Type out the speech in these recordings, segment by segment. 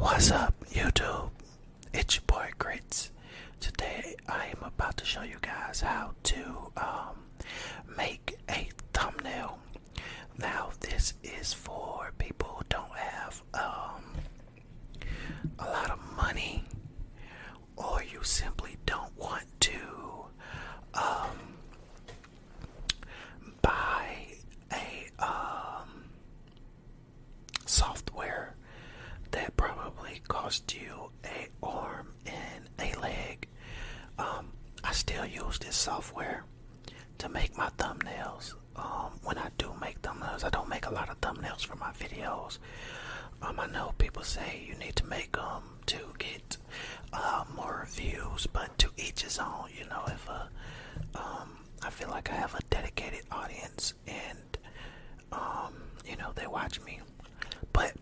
What's up, YouTube? It's your boy Grits. Today I am about to show you guys how to um, make a thumbnail. Now, this is for people who don't have um, a lot of money, or you simply don't want to um, buy a um, software that probably cost you a arm and a leg. Um, I still use this software to make my thumbnails. Um, when I do make thumbnails, I don't make a lot of thumbnails for my videos. Um, I know people say you need to make them to get uh, more views, but to each his own. You know, if uh, um, I feel like I have a dedicated audience and um, you know they watch me, but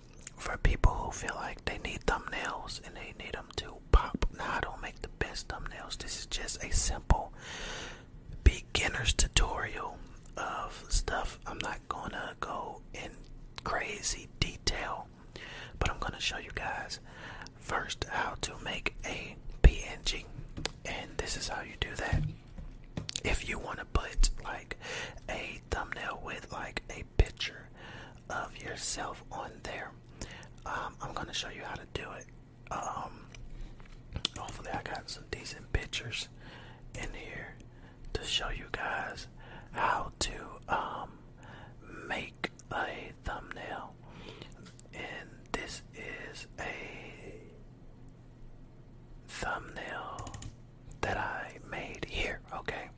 for people who feel like they need thumbnails and they need them to pop. Now, I don't make the best thumbnails. This is just a simple beginner's tutorial of stuff. I'm not gonna go in crazy detail, but I'm gonna show you guys first how to make a PNG, and this is how you do that. If you want to put like a thumbnail with like a picture of yourself on there, um, I'm gonna show you how to do it. Um, hopefully, I got some decent pictures in here to show you guys how to um, make a thumbnail. And this is a thumbnail that I made here. Okay,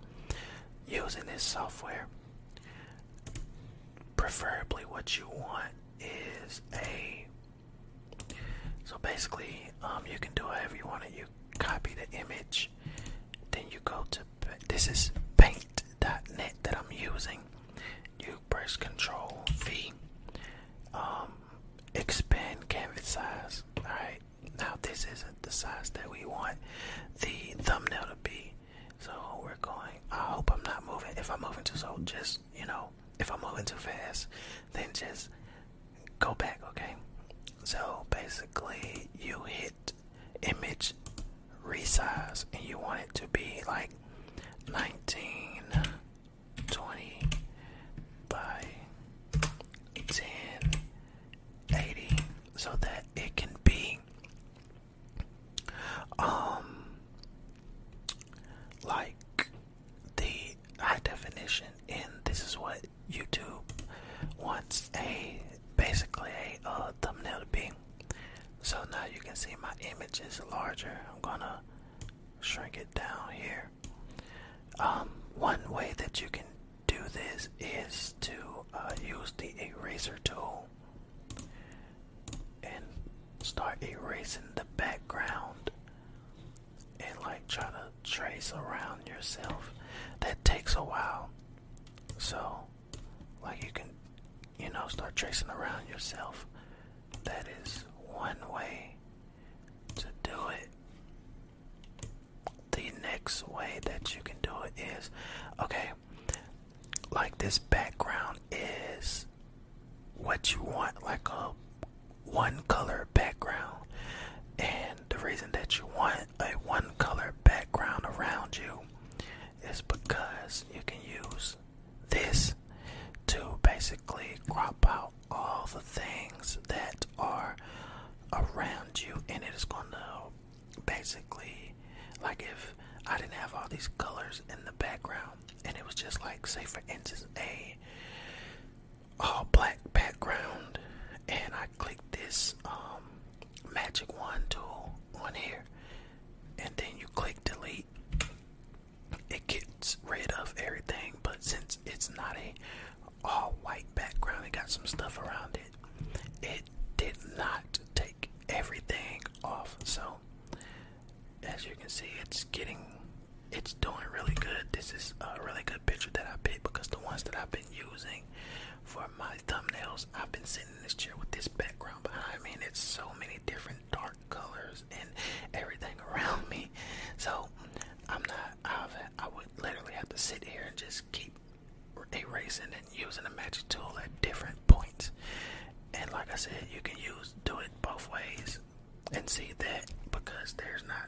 using this software. Preferably, what you want is a basically, um, you can do whatever you want. You copy the image, then you go to this is paint.net that I'm using. You press Control V, um, expand canvas size. Alright, now this isn't the size that we want the thumbnail to be. So we're going. I hope I'm not moving. If I'm moving too slow, just you know, if I'm moving too fast, then just go back, okay? So basically, you hit image resize and you want it to be like 19, 20 by 10, 80 so that it can be um like the high definition and this is what YouTube wants a basically a uh, thumbnail to be. So now you can see my image is larger. I'm gonna shrink it down here. Um, one way that you can do this is to uh, use the eraser tool and start erasing the background and like try to trace around yourself. That takes a while. So, like you can you know, start tracing around yourself that is one way to do it. The next way that you can do it is okay, like this background what you want, like a one color background. And the reason that you want a one color background around you is because you can use this to basically crop out all the things that are around you and it is going to basically like if I didn't have all these colors in the background and it was just like say for instance a all black background and I click this um, magic wand tool on here and then you click delete it gets rid of everything but since it's not a all white background it got some stuff around it it did not take everything off so as you can see it's getting it's doing really good this is a uh, really good picture that I picked because the ones that I've been using for my thumbnails I've been sitting in this chair with this background behind me and it's so many different dark colors and everything around me. So I'm not I've, I would literally have to sit here and just keep erasing and using the magic tool at different points. And like I said you can use do it both ways and see that because there's not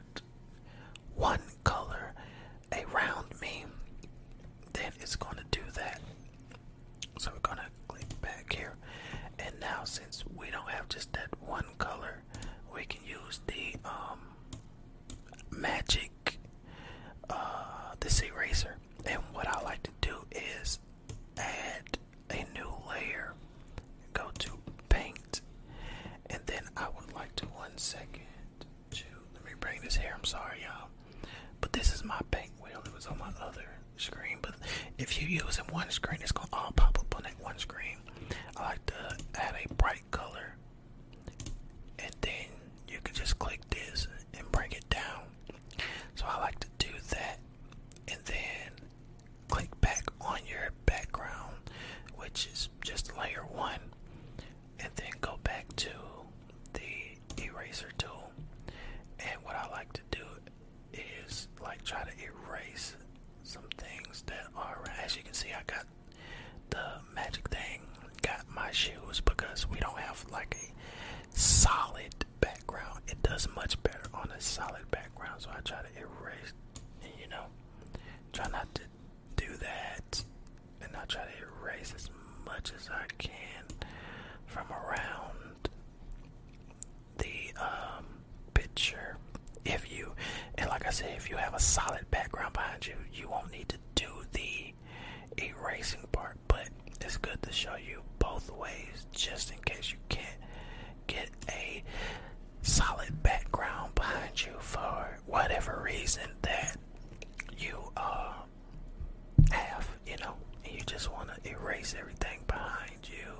you just want to erase everything behind you.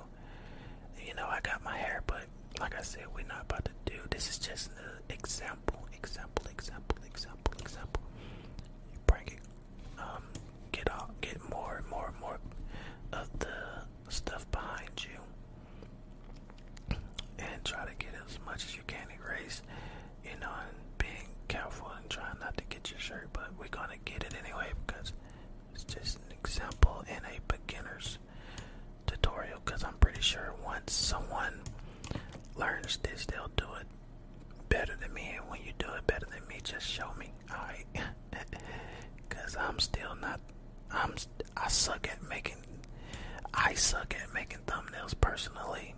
You know I got my hair but like I said we're not about to do this is just an example example example example example. You bring it. Um get out get more and more and more of the stuff behind you. And try to get as much as you can erase you know and being careful and trying not to get your shirt but we're gonna get it anyway because it's just an example in a beginner's tutorial because I'm pretty sure once someone learns this, they'll do it better than me. And when you do it better than me, just show me, alright? Because I'm still not, I'm, I suck at making, I suck at making thumbnails personally.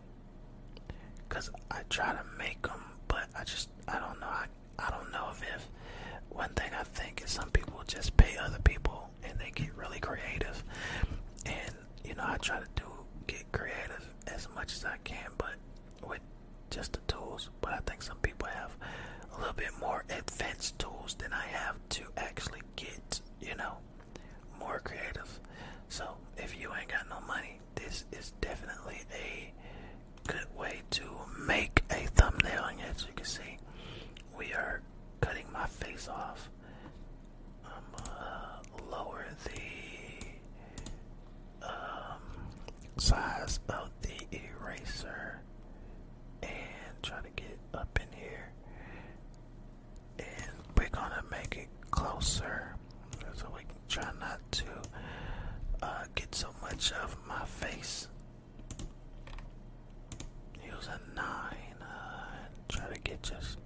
Because I try to make them, but I just, I don't know, I, I don't know if, if one thing I think is some people just pay other people and they get really creative. And, you know, I try to do, much as I can, but with just the tools. But I think some people have a little bit more advanced tools than I have to actually get, you know, more creative. So if you ain't got no money, this is definitely a good way to make a thumbnail. And as you can see, we are cutting my face off. I'm uh, lower the um, size of the eraser closer so we can try not to uh, get so much of my face. Use a nine. Uh, try to get just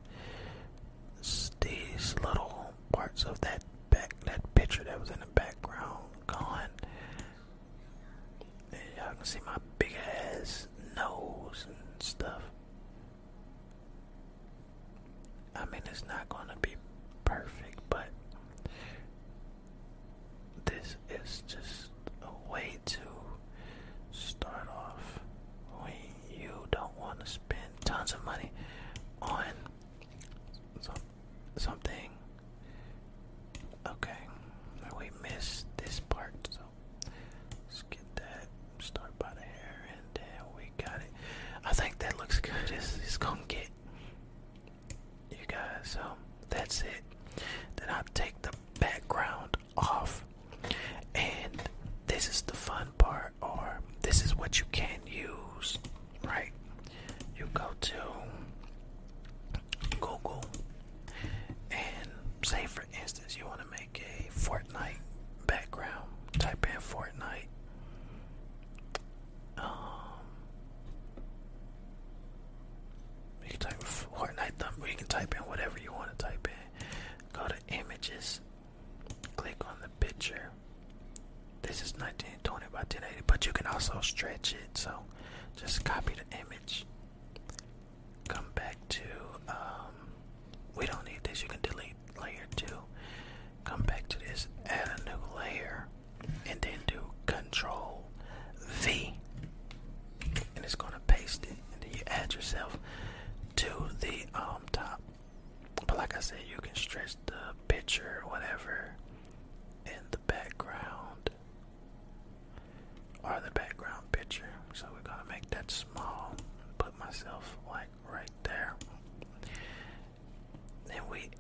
these little parts of that back that picture that was in the background gone. And y'all can see my big ass nose and stuff. I mean, it's not gonna be perfect, but this is just a way to start off when you don't want to spend tons of money on some, something. Okay, we missed this part, so let's get that. Start by the hair, and then we got it. I think that looks good. It's, it's gonna get you guys. So that's it. Then I'll take the background off. And this is the fun part, or this is what you can use, right? You go to Google and say, for instance, you want to make a Fortnite background. Type in Fortnite. Um, you can type Fortnite thumb, you can type in whatever you want to type in. Go to images, click on the picture. This is 1920 by 1080, but you can also stretch it. So just copy the image. Come back to, um, we don't need this, you can delete layer 2. Come back to this, add a new layer, and then do Control V. And it's going to paste it, and then you add yourself to the um, top. But like I said, you can stretch the picture whatever in the background or the background picture. So we're gonna make that small. Put myself like right there. Then we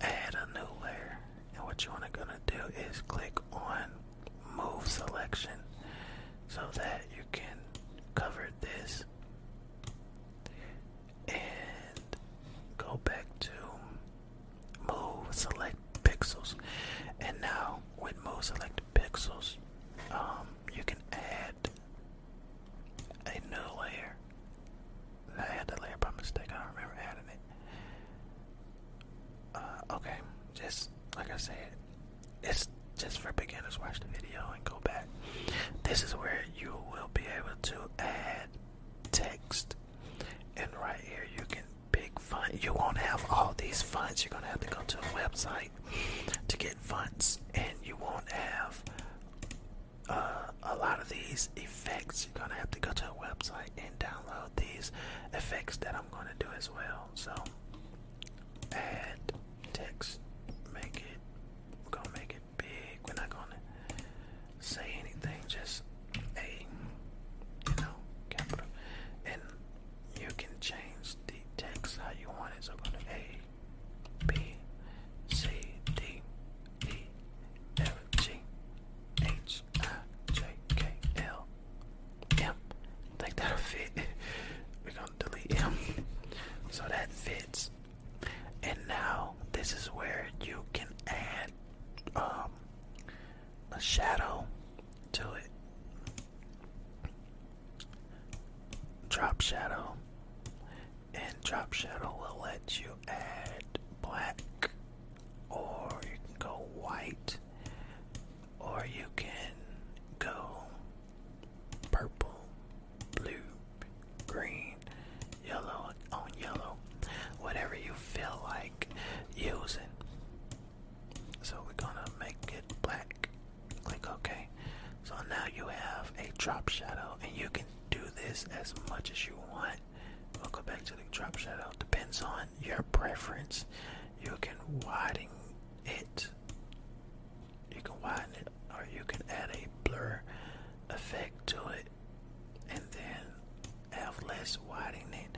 add a new layer. And what you wanna gonna do is click on move selection so that you can cover this and go back to move select pixels. And now with move select pixels um, you can add a new layer I had the layer by mistake I don't remember adding it uh, okay just like I said it's just for beginners watch the video and go back this is where you will be able to add text and right here you can pick font. You won't have all these fonts. You're gonna have to go to a website to get fonts, and you won't have uh, a lot of these You're gonna have to go to a website and download these effects that I'm gonna do as well. So add text, make it. We're gonna make it big. We're not gonna say anything. Just a, you know, capital, and you can change the text how you want it. So go to A, B, C, D, E, F, G, H, I, J, K, L, M. think that'll fit. We're gonna delete M. So that fits. And now this is where you can add um, a shadow to it. Drop shadow. And drop shadow will let you add black, or you can go white, or you can go purple, blue, green, yellow on yellow, whatever you feel like using. So we're gonna make it black. Click OK. So now you have a drop shadow, and you can do this as much as you want. We'll go back to the drop shadow. Depends on your preference. You can widen it. You can widen it, or you can add a blur effect to it, and then have less widening.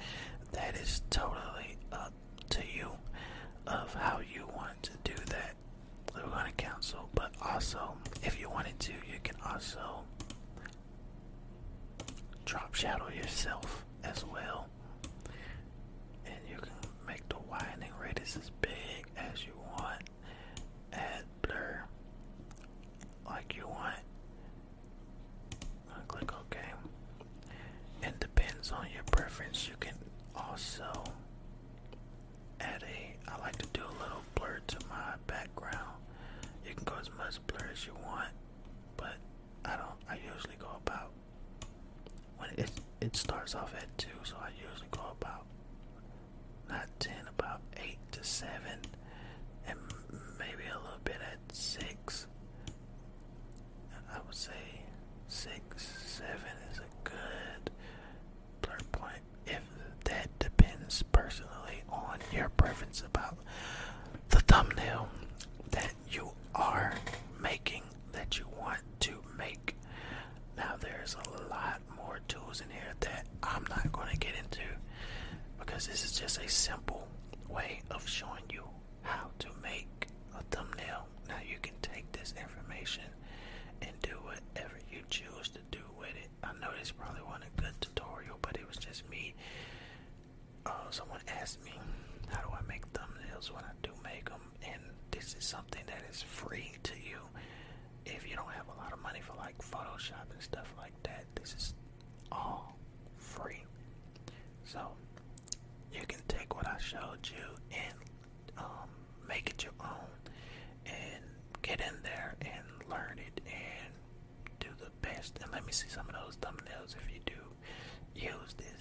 That is totally up to you of how you want to do that. We're going to cancel, but also, if you wanted to, you can also drop shadow yourself as well. And you can make the widening radius as big as you want, preference, you can also add a. I like to do a little blur to my background. You can go as much blur as you want, but I don't. I usually go about when it it starts off at two, so I usually go about not ten, about eight to seven, and maybe a little bit at six. I would say six, seven is a good blur point. If that depends personally on your preference about the thumbnail that you are making, that you want to make. Now, there's a lot more tools in here that I'm not going to get into because this is just a simple way of showing you how to make a thumbnail. Now, you can take this information and do whatever you choose to do with it. I know this probably wasn't a good tutorial, but it was just me. Uh, someone asked me, how do I make thumbnails when I do make them? And this is something that is free to you. If you don't have a lot of money for like Photoshop and stuff like that, this is all free. So you can take what I showed you and um, make it your own and get in there and learn it and do the best. And let me see some of those thumbnails if you do use this.